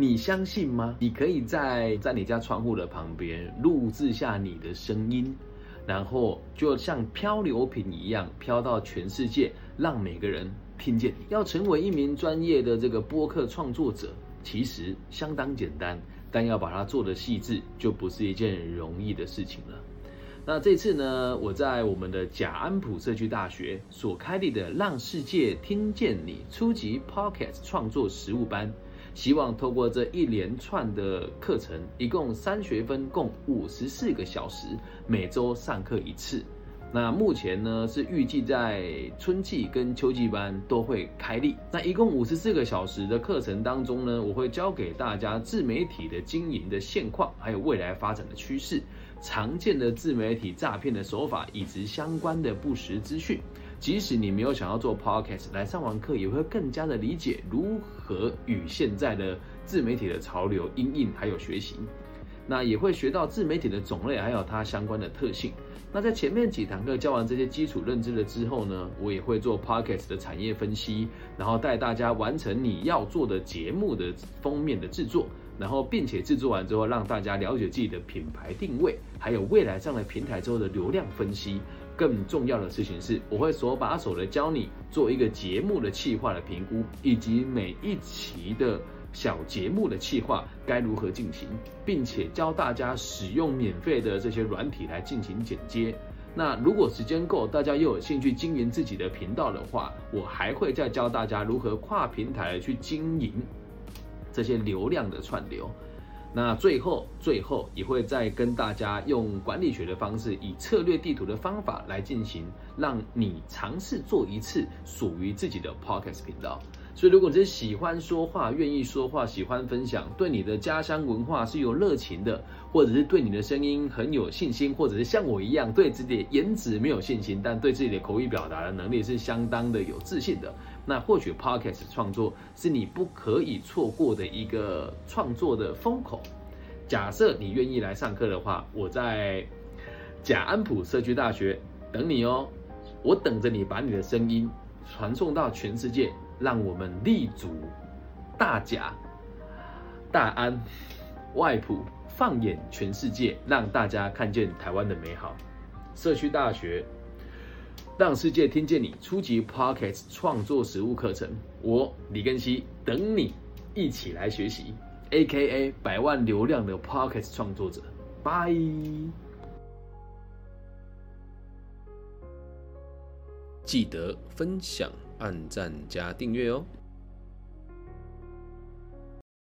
你相信吗？你可以在在你家窗户的旁边录制下你的声音，然后就像漂流瓶一样飘到全世界，让每个人听见。要成为一名专业的这个播客创作者，其实相当简单，但要把它做的细致，就不是一件容易的事情了。那这次呢，我在我们的贾安普社区大学所开立的“让世界听见你”初级 Podcast 创作实务班。希望透过这一连串的课程，一共三学分，共五十四个小时，每周上课一次。那目前呢是预计在春季跟秋季班都会开立。那一共五十四个小时的课程当中呢，我会教给大家自媒体的经营的现况，还有未来发展的趋势，常见的自媒体诈骗的手法以及相关的不实资讯。即使你没有想要做 podcast，来上完课也会更加的理解如何与现在的自媒体的潮流应应，还有学习。那也会学到自媒体的种类，还有它相关的特性。那在前面几堂课教完这些基础认知了之后呢，我也会做 podcast 的产业分析，然后带大家完成你要做的节目的封面的制作，然后并且制作完之后，让大家了解自己的品牌定位，还有未来上了平台之后的流量分析。更重要的事情是，我会手把手的教你做一个节目的企划的评估，以及每一期的小节目的企划该如何进行，并且教大家使用免费的这些软体来进行剪接。那如果时间够，大家又有兴趣经营自己的频道的话，我还会再教大家如何跨平台去经营这些流量的串流。那最后，最后也会再跟大家用管理学的方式，以策略地图的方法来进行，让你尝试做一次属于自己的 podcast 频道。所以，如果你是喜欢说话、愿意说话、喜欢分享，对你的家乡文化是有热情的，或者是对你的声音很有信心，或者是像我一样对自己的颜值没有信心，但对自己的口语表达的能力是相当的有自信的，那或许 podcast 创作是你不可以错过的一个创作的风口。假设你愿意来上课的话，我在贾安普社区大学等你哦，我等着你把你的声音传送到全世界。让我们立足大甲、大安、外埔，放眼全世界，让大家看见台湾的美好。社区大学，让世界听见你。初级 Pocket 创作实务课程，我李根熙等你一起来学习。A.K.A 百万流量的 Pocket 创作者，拜。记得分享。按赞加订阅哦。